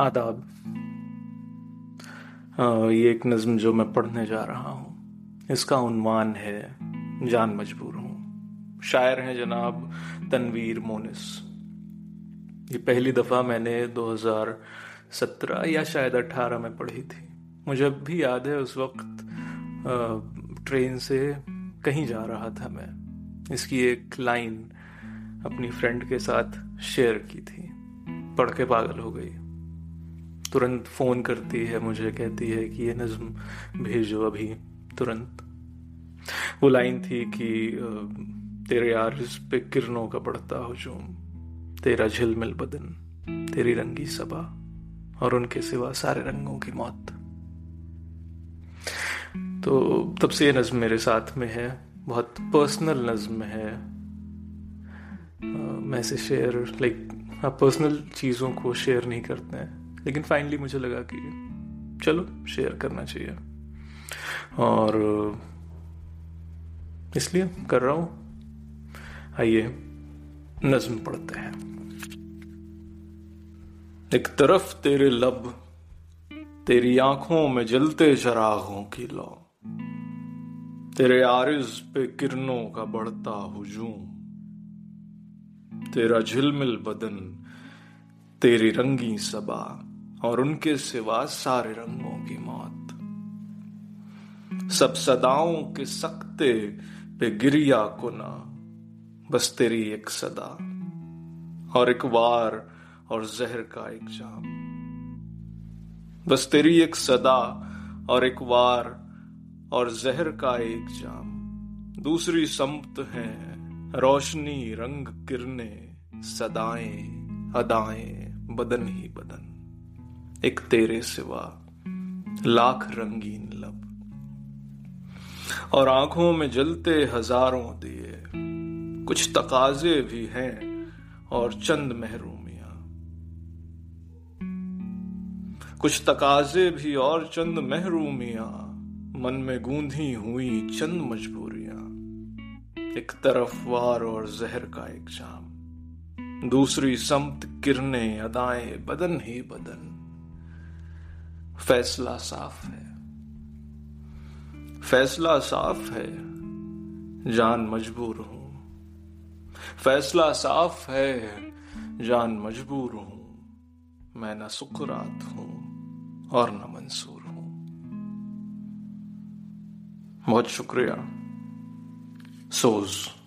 आदाब। ये एक नज्म जो मैं पढ़ने जा रहा हूँ। इसका उन्वान है, जान मजबूर हूँ। शायर हैं जनाब तनवीर मोनिस। ये पहली दफ़ा मैंने 2017 या शायद 18 में पढ़ी थी। मुझे अब भी याद है उस वक्त ट्रेन से कहीं जा रहा था मैं। इसकी एक लाइन अपनी फ्रेंड के साथ शेयर की थी। पढ़ के पागल हो गई। तुरंत फ़ोन करती है मुझे, कहती है कि ये नज्म भेजो अभी, तुरंत। वो लाइन थी कि तेरे यार पे किरणों का पड़ता हुजूम तेरा झिलमिल बदन, तेरी रंगी सबा, और उनके सिवा सारे रंगों की मौत। तो तब से ये नज्म मेरे साथ में है, बहुत पर्सनल नज्म है। मैं इसे शेयर लाइक आप पर्सनल चीज़ों को शेयर नहीं करते हैं। लेकिन फाइनली मुझे लगा कि चलो शेयर करना चाहिए। और, इसलिए कर रहा हूँ। आइए, नज्म पढ़ते हैं। एक तरफ़ तेरे लब, तेरी आँखों में जलते चरागों की लो। तेरे आरिज पे किरणों का बढ़ता हुजूम। तेरा झिलमिल बदन तेरी रंगी सबा और उनके सिवा सारे रंगों की मौत। सब सदाओं के सकते पे गिरिया कुना बस तेरी एक सदा और एक वार और जहर का एक जाम। बस तेरी एक सदा और एक वार और जहर का एक जाम। दूसरी संपत है रोशनी रंग किरने सदाएँ। अदाएँ बदन ही बदन। एक तेरे सिवा लाख रंगीन लब। और आँखों में जलते हज़ारों दिए। कुछ तकाजे भी हैं और चंद महरूमिया। कुछ तकाजे भी और चंद महरूमिया। मन में गूंधी हुई चंद मजबूरियाँ। एक तरफ़ वार और जहर का एक जाम। दूसरी समत किरने अदाएँ, बदन ही बदन। फैसला साफ़ है। फैसला साफ़ है, जान मजबूर हूँ। फैसला साफ़ है, जान मजबूर हूँ। मैं न सुकरात हूँ और न मंसूर हूँ। बहुत शुक्रिया। souls